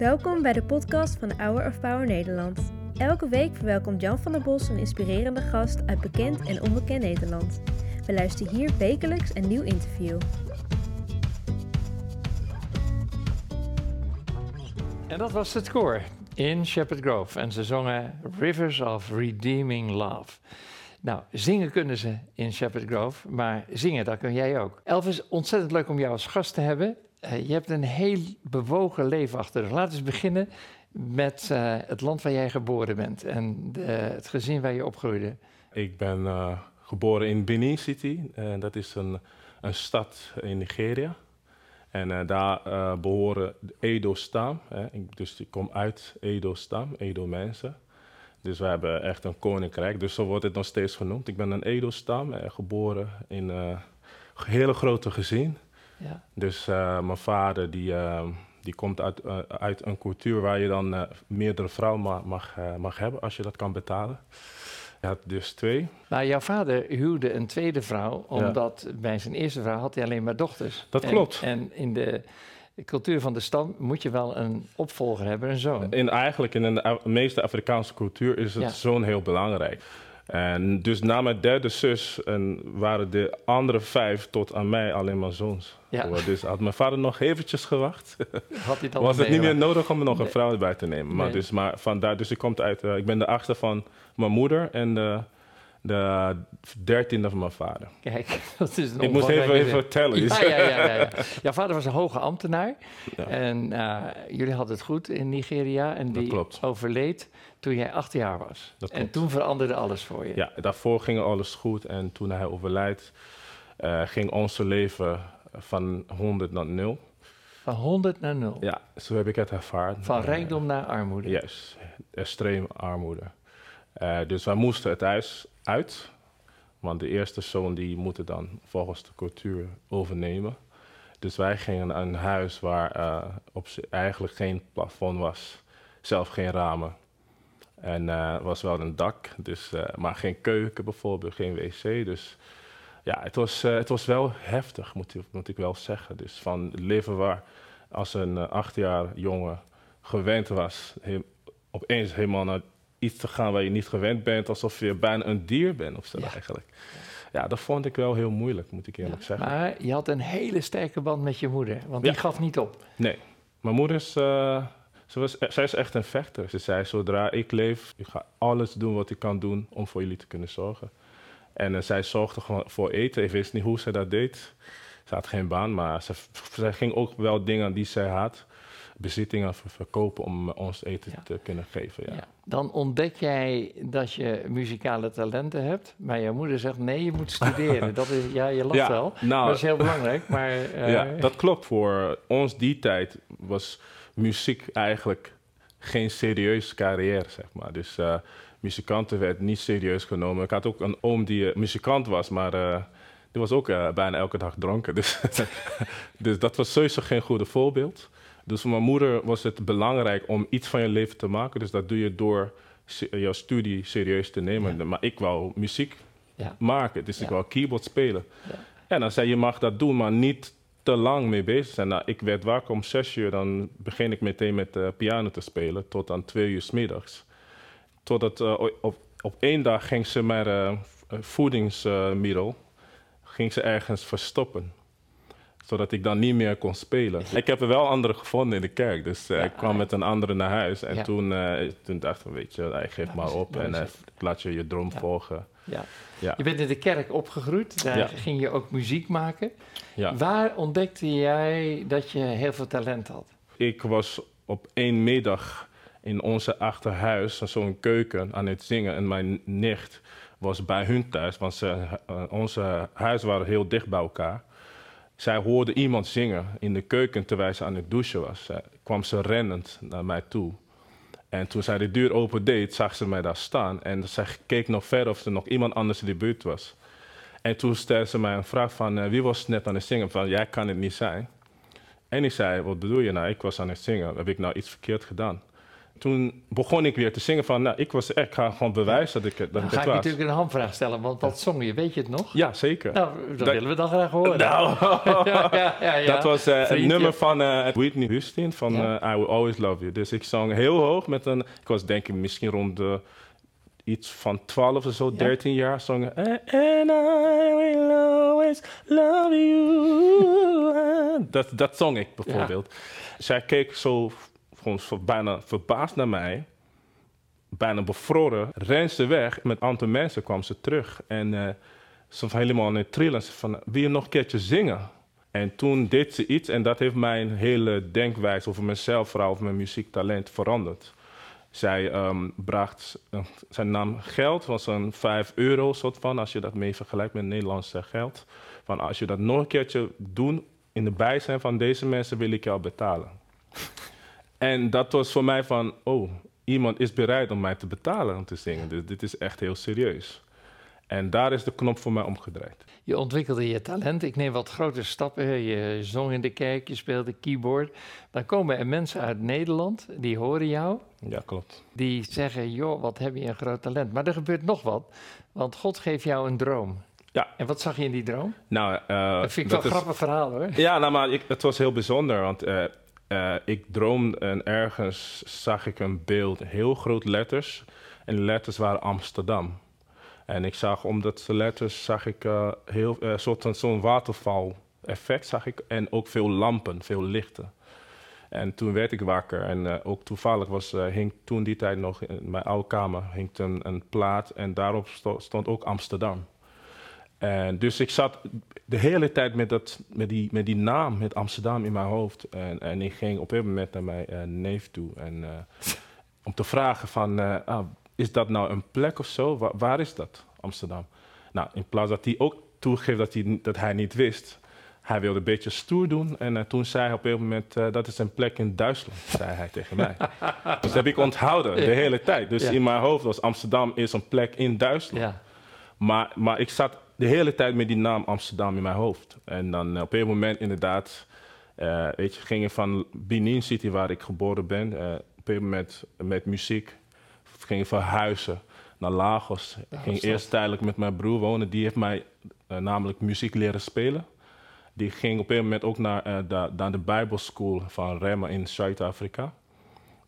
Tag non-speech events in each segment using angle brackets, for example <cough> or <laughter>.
Welkom bij de podcast van Hour of Power Nederland. Elke week verwelkomt Jan van der Bos een inspirerende gast uit bekend en onbekend Nederland. We luisteren hier wekelijks een nieuw interview. En dat was het koor in Shepherd Grove. En ze zongen Rivers of Redeeming Love. Nou, zingen kunnen ze in Shepherd Grove, maar zingen, dat kun jij ook. Elvis, ontzettend leuk om jou als gast te hebben. Uh, je hebt een heel bewogen leven achter Laten we beginnen met uh, het land waar jij geboren bent en het gezin waar je opgroeide. Ik ben uh, geboren in Benin City. dat is een, een stad in Nigeria. En daar behoren de Edo-stam. Dus ik kom uit Edo-stam, Edo-mensen. Dus we hebben echt een koninkrijk. Dus zo wordt het nog steeds genoemd. Ik ben een Edo-stam, geboren in een hele grote gezin. Ja. Dus uh, mijn vader die, uh, die komt uit, uh, uit een cultuur waar je dan meerdere vrouwen mag, mag, mag, hebben als je dat kan betalen. Hij had dus twee. Maar jouw vader huwde een tweede vrouw, omdat ja. bij zijn eerste vrouw had hij alleen maar dochters. Dat klopt. En in de cultuur van de stam moet je wel een opvolger hebben, een zoon. In, eigenlijk in de meeste Afrikaanse cultuur is het ja. zoon heel belangrijk. En dus na mijn derde zus en waren de andere vijf tot aan mij alleen maar zoons. Ja. Dus had mijn vader nog eventjes gewacht. <laughs> Had hij dan was het niet meer nodig om er nog een vrouw bij te nemen. Maar, dus, maar vandaar, dus ik, komt uit, uh, ik ben de achtste van mijn moeder en de, de dertiende van mijn vader. Kijk, <laughs> dat is een Ik moest even, even vertellen. Ja, ja, ja, ja, ja. Jouw vader was een hoge ambtenaar. Ja. En uh, jullie hadden het goed in Nigeria. En die overleed toen jij acht jaar was. Dat en toen veranderde alles voor je. Ja, daarvoor ging alles goed. En toen hij overlijdt, uh, ging ons leven van 100 naar 0. Van 100 naar 0? Ja, zo heb ik het ervaren. Van rijkdom naar armoede? Juist, extreem armoede. Uh, dus wij moesten het huis uit. Want de eerste zoon die moet dan volgens de cultuur overnemen. Dus wij gingen naar een huis waar uh, op eigenlijk geen plafond was. Zelf geen ramen. En uh, was wel een dak, dus, uh, maar geen keuken bijvoorbeeld, geen wc. Dus ja, het was, het was wel heftig, moet, moet ik wel zeggen. Dus van leven waar als een acht jaar jongen gewend was, opeens helemaal naar iets te gaan waar je niet gewend bent, alsof je bijna een dier bent of zo ja. eigenlijk. Ja, dat vond ik wel heel moeilijk, moet ik eerlijk ja, zeggen. Maar je had een hele sterke band met je moeder, want die gaf niet op. Nee, mijn moeder is ze was, zij is echt een vechter. Ze zei, zodra ik leef, ik ga alles doen wat ik kan doen om voor jullie te kunnen zorgen. En uh, zij zorgde gewoon voor eten. Ik wist niet hoe ze dat deed. Ze had geen baan, maar ze, ze ging ook wel dingen die zij had, bezittingen verkopen om ons eten ja. te kunnen geven. Ja. ja. Dan ontdek jij dat je muzikale talenten hebt, maar je moeder zegt nee, je moet studeren. <laughs> dat is, ja, je lacht wel, nou, dat is heel belangrijk. Maar, uh, <laughs> ja, dat klopt. Voor ons die tijd was muziek eigenlijk geen serieuze carrière, zeg maar. Dus uh, muzikanten werd niet serieus genomen. Ik had ook een oom die uh, muzikant was, maar die was ook bijna elke dag dronken. <laughs> Dus, dus dat was sowieso geen goede voorbeeld. Dus voor mijn moeder was het belangrijk om iets van je leven te maken. Dus dat doe je door jouw studie serieus te nemen. Ja. Maar ik wou muziek ja. maken, dus ik wou keyboard spelen. En dan zei je mag dat doen, maar niet te lang mee bezig zijn. Nou, ik werd wakker om zes uur, dan begin ik meteen met uh, piano te spelen tot aan twee uur s middags. Totdat uh, op, op één dag ging ze mijn uh, voedingsmiddel ging ze ergens verstoppen zodat ik dan niet meer kon spelen. <laughs> Ik heb er wel andere gevonden in de kerk, dus ja, ik kwam met een andere naar huis. En ja. toen, toen dacht ik, weet je, ik geef maar op en laat je je droom volgen. Ja. Je bent in de kerk opgegroeid, daar ging je ook muziek maken. Ja. Waar ontdekte jij dat je heel veel talent had? Ik was op één middag in onze achterhuis, zo'n keuken, aan het zingen. En mijn nicht was bij hun thuis, want ze, onze huizen waren heel dicht bij elkaar. Zij hoorde iemand zingen in de keuken terwijl ze aan het douchen was. Zij kwam ze rennend naar mij toe. En toen zij de deur open deed, zag ze mij daar staan. En ze keek nog verder of er nog iemand anders in de buurt was. En toen stelde ze mij een vraag van, uh, wie was net aan het zingen? Van, jij kan het niet zijn. En ik zei, wat bedoel je nou? Ik was aan het zingen. Heb ik nou iets verkeerd gedaan? Toen begon ik weer te zingen van, nou, ik was echt, ik ga gewoon bewijzen dat ik, dat Dan ik ga het ik was. natuurlijk een handvraag stellen, want wat zong je? Weet je het nog? Ja, zeker. Nou, dat, Dat- willen we dan graag horen. Nou, <laughs> ja, ja, ja, dat was eh, een Vriend, nummer van eh, Whitney Houston van eh, I Will Always Love You. Dus ik zong heel hoog met een, ik was denk ik misschien rond de, iets van 12 of zo, Ja. 13 jaar, zong ik, And I will always love you. <laughs> dat, dat zong ik bijvoorbeeld. Zij keek zo gewoon bijna verbaasd naar mij. Bijna bevroren. Rent ze weg. Met een aantal mensen kwam ze terug. En eh, ze was helemaal in trillen. Ze van, wil je nog een keertje zingen? En toen deed ze iets. En dat heeft mijn hele denkwijze over mezelf, vooral over mijn muziektalent, veranderd. Zij ehm, bracht, eh, zij nam geld, was een 5 euro soort van, als je dat mee vergelijkt met Nederlands eh, geld. Van als je dat nog een keertje doet in de bijzijn van deze mensen, wil ik jou betalen. En dat was voor mij van, oh, iemand is bereid om mij te betalen om te zingen. Dus dit is echt heel serieus. En daar is de knop voor mij omgedraaid. Je ontwikkelde je talent. Ik neem wat grote stappen. Je zong in de kerk, je speelde keyboard. Dan komen er mensen uit Nederland, die horen jou. Ja, klopt. Die zeggen, joh, wat heb je een groot talent. Maar er gebeurt nog wat. Want God geeft jou een droom. Ja. En wat zag je in die droom? Nou, eh, dat vind ik wel is- een grappig verhaal hoor. Ja, nou, maar ik, het was heel bijzonder, want eh, eh, ik droomde en ergens zag ik een beeld, heel groot letters. En de letters waren Amsterdam. En ik zag, omdat de letters, zag ik eh, heel, eh, soort van zo'n waterval effect, zag ik. En ook veel lampen, veel lichten. En toen werd ik wakker en ook toevallig was, hing toen die tijd nog in mijn oude kamer hing een, een plaat en daarop sto- stond ook Amsterdam. En dus ik zat de hele tijd met, dat, met, die, met die naam, met Amsterdam in mijn hoofd. En, en ik ging op een moment naar mijn eh, neef toe. En, eh, om te vragen van, eh, ah, is dat nou een plek of zo? Wa- waar is dat, Amsterdam? Nou, in plaats dat hij ook toegeeft dat hij, dat hij niet wist... Hij wilde een beetje stoer doen. En toen zei hij op een moment, dat is een plek in Duitsland, zei hij tegen mij. <laughs> dus dat heb ik onthouden de hele tijd. Dus Ja. in mijn hoofd was Amsterdam is een plek in Duitsland. Ja. Maar, maar ik zat de hele tijd met die naam Amsterdam in mijn hoofd. En dan eh, op een moment inderdaad, eh, weet je, ging ik van Benin City, waar ik geboren ben, eh, op een moment met muziek, ging ik verhuizen naar Lagos. Ik ging eerst tijdelijk met mijn broer wonen, die heeft mij namelijk muziek leren spelen. Die ging op een moment ook naar, da- naar de Bijbelschool van Rema in Zuid-Afrika.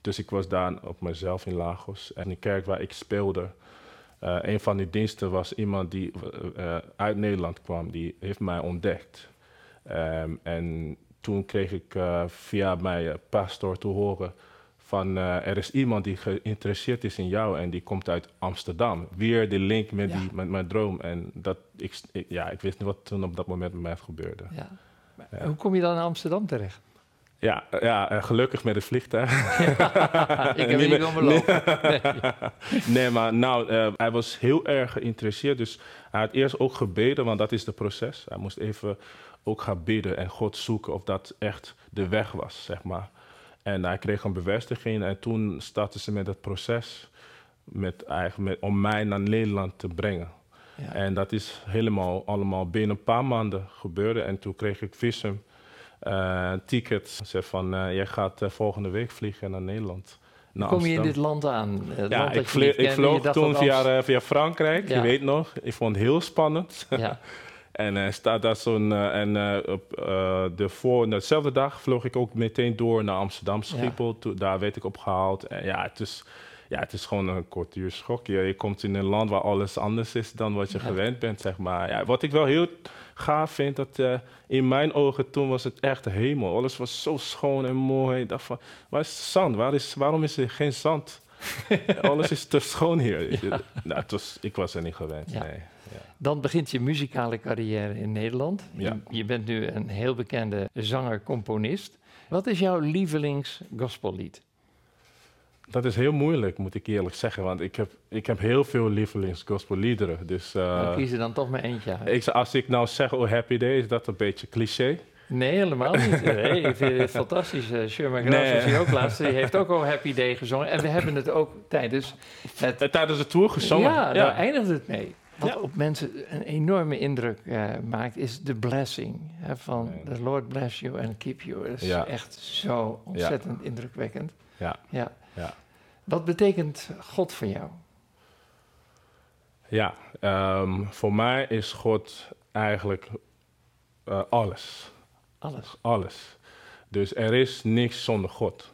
Dus ik was daar op mezelf in Lagos. En de kerk waar ik speelde, eh, een van die diensten was iemand die eh, eh, uit Nederland kwam. Die heeft mij ontdekt. Ehm, en toen kreeg ik via mijn pastor te horen van er is iemand die geïnteresseerd is in jou en die komt uit Amsterdam. Weer de link met, Ja. die, met mijn droom. En dat, ik, ik- ja, ik wist niet wat toen op dat moment met mij gebeurde. ja. Hoe kom je dan in Amsterdam terecht? Ja, ja eh, gelukkig met het vliegtuig. <laughs> <laughs> ik heb Niet om beloofd. <laughs> nee, maar nou, eh, hij was heel erg geïnteresseerd. Dus hij had eerst ook gebeden, want dat is het proces. Hij moest even ook gaan bidden en God zoeken of dat echt de weg was, zeg maar. En hij kreeg een bevestiging en toen startten ze met het proces met, eigenlijk met, om mij naar Nederland te brengen. Ja. En dat is helemaal allemaal binnen een paar maanden gebeurde. En toen kreeg ik visum, eh ticket. Ze zei van, eh, jij gaat eh, volgende week vliegen naar Nederland. Naar Hoe kom je in dit land aan? Het Ja, land ik, ik vloog toen via, via Frankrijk, Ja. je weet nog. Ik vond het heel spannend. Ja, <laughs> en staat daar zo'n. en op de voor, dezelfde dag vloog ik ook meteen door naar Amsterdam, Schiphol. Toen- daar werd ik opgehaald. En ja, het is, ja, het is gewoon een kwartier schok. Je, je komt in een land waar alles anders is dan wat je Ja. gewend bent, zeg maar. Ja, wat ik wel heel gaaf vind, dat eh, in mijn ogen toen was het echt de hemel. Alles was zo schoon en mooi. Ik dacht van, waar is zand? Waar is, waarom is er geen zand? <laughs> Alles is te schoon hier. Nou, het was, ik was er niet gewend, Ja. nee. Ja. Dan begint je muzikale carrière in Nederland. Je, je bent nu een heel bekende zanger-componist. Wat is jouw lievelings gospellied? Dat is heel moeilijk, moet ik eerlijk zeggen. Want ik heb, ik heb heel veel lievelings gospelliederen. Dus eh, Dan kies er dan toch maar eentje uit. ik, als ik nou zeg Oh Happy Day, is dat een beetje cliché. Nee, helemaal niet. <laughs> Nee, ik vind het fantastisch. Uh, Sherman Nee. was hier ook laatst. Die heeft ook al Happy Day gezongen. En we hebben het ook tijdens het... Eh, Tijdens de tour gezongen. Ja, daar eindigt het mee. Wat Ja. op mensen een enorme indruk eh, maakt, is de blessing. Hè, van Nee. the Lord bless you and keep you. Dat is Ja. echt zo ontzettend indrukwekkend. Ja. Ja. Ja. Wat betekent God voor jou? Ja, ehm, voor mij is God eigenlijk uh, alles. Alles. Alles. Dus er is niks zonder God.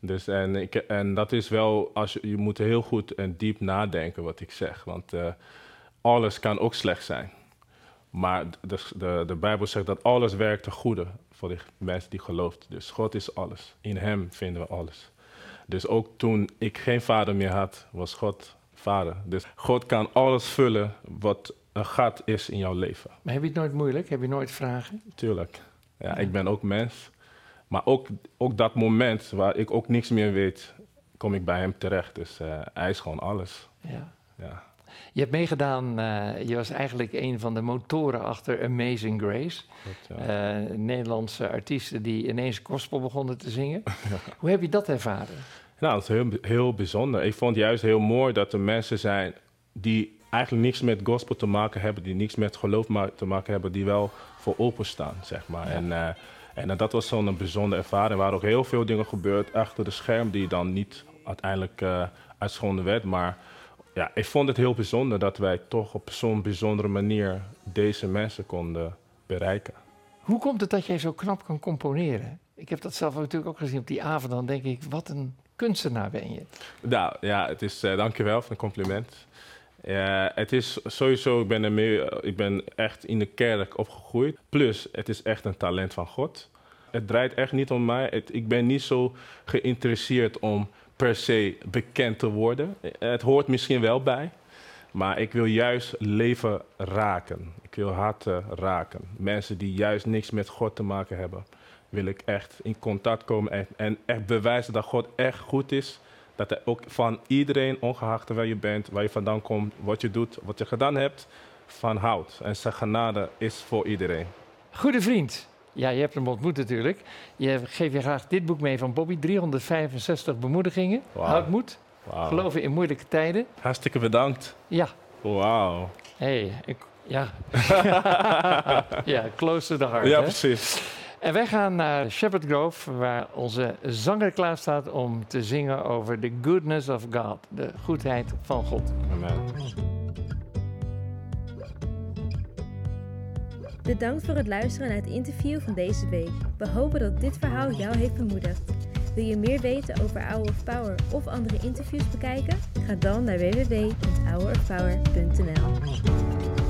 Dus en, ik, en dat is wel, als je, je moet heel goed en diep nadenken wat ik zeg. Want uh, alles kan ook slecht zijn. Maar de, de, de Bijbel zegt dat alles werkt ten goede voor de mensen die geloven. Dus God is alles. In Hem vinden we alles. Dus ook toen ik geen vader meer had, was God vader. Dus God kan alles vullen wat een gat is in jouw leven. Maar heb je het nooit moeilijk? Heb je nooit vragen? Tuurlijk. Ja, ja. ik ben ook mens. Maar ook, ook dat moment waar ik ook niks meer weet, kom ik bij hem terecht. Dus uh, hij is gewoon alles. Ja. ja. Je hebt meegedaan, uh, je was eigenlijk een van de motoren achter Amazing Grace. Ja. uh, Nederlandse artiesten die ineens gospel begonnen te zingen. <laughs> Hoe heb je dat ervaren? Nou, dat is heel, heel bijzonder. Ik vond juist heel mooi dat er mensen zijn die eigenlijk niks met gospel te maken hebben, die niks met geloof te maken hebben, die wel voor openstaan, zeg maar. Ja. En, uh, en dat was zo'n bijzondere ervaring. Er waren ook heel veel dingen gebeurd achter de scherm die dan niet uiteindelijk uitschonden werd. Maar ja, ik vond het heel bijzonder dat wij toch op zo'n bijzondere manier deze mensen konden bereiken. Hoe komt het dat jij zo knap kan componeren? Ik heb dat zelf natuurlijk ook gezien op die avond. Dan denk ik, wat een kunstenaar ben je. Nou ja, het is, uh, dankjewel voor een compliment. Uh, het is sowieso, ik ben, er mee, ik ben echt in de kerk opgegroeid. Plus, het is echt een talent van God. Het draait echt niet om mij. Het, ik ben niet zo geïnteresseerd om per se bekend te worden. Het hoort misschien wel bij. Maar ik wil juist leven raken. Ik wil harten raken. Mensen die juist niks met God te maken hebben, wil ik echt in contact komen en, en echt bewijzen dat God echt goed is. Dat hij ook van iedereen, ongeacht waar je bent, waar je vandaan komt, wat je doet, wat je gedaan hebt, van houdt. En zijn genade is voor iedereen. Goede vriend. Ja, je hebt hem ontmoet natuurlijk. Je geeft je graag dit boek mee van Bobby. 365 bemoedigingen. Wow. Houd moed. Wow. Geloven in moeilijke tijden. Hartstikke bedankt. Ja. Wauw. Hé, hey, ik... Ja. <laughs> ja, close to the heart. Ja, hè? precies. En wij gaan naar Shepherd Grove, waar onze zanger klaar staat om te zingen over the goodness of God. De goedheid van God. Amen. Bedankt voor het luisteren naar het interview van deze week. We hopen dat dit verhaal jou heeft bemoedigd. Wil je meer weten over Hour of Power of andere interviews bekijken? Ga dan naar www.hourofpower.nl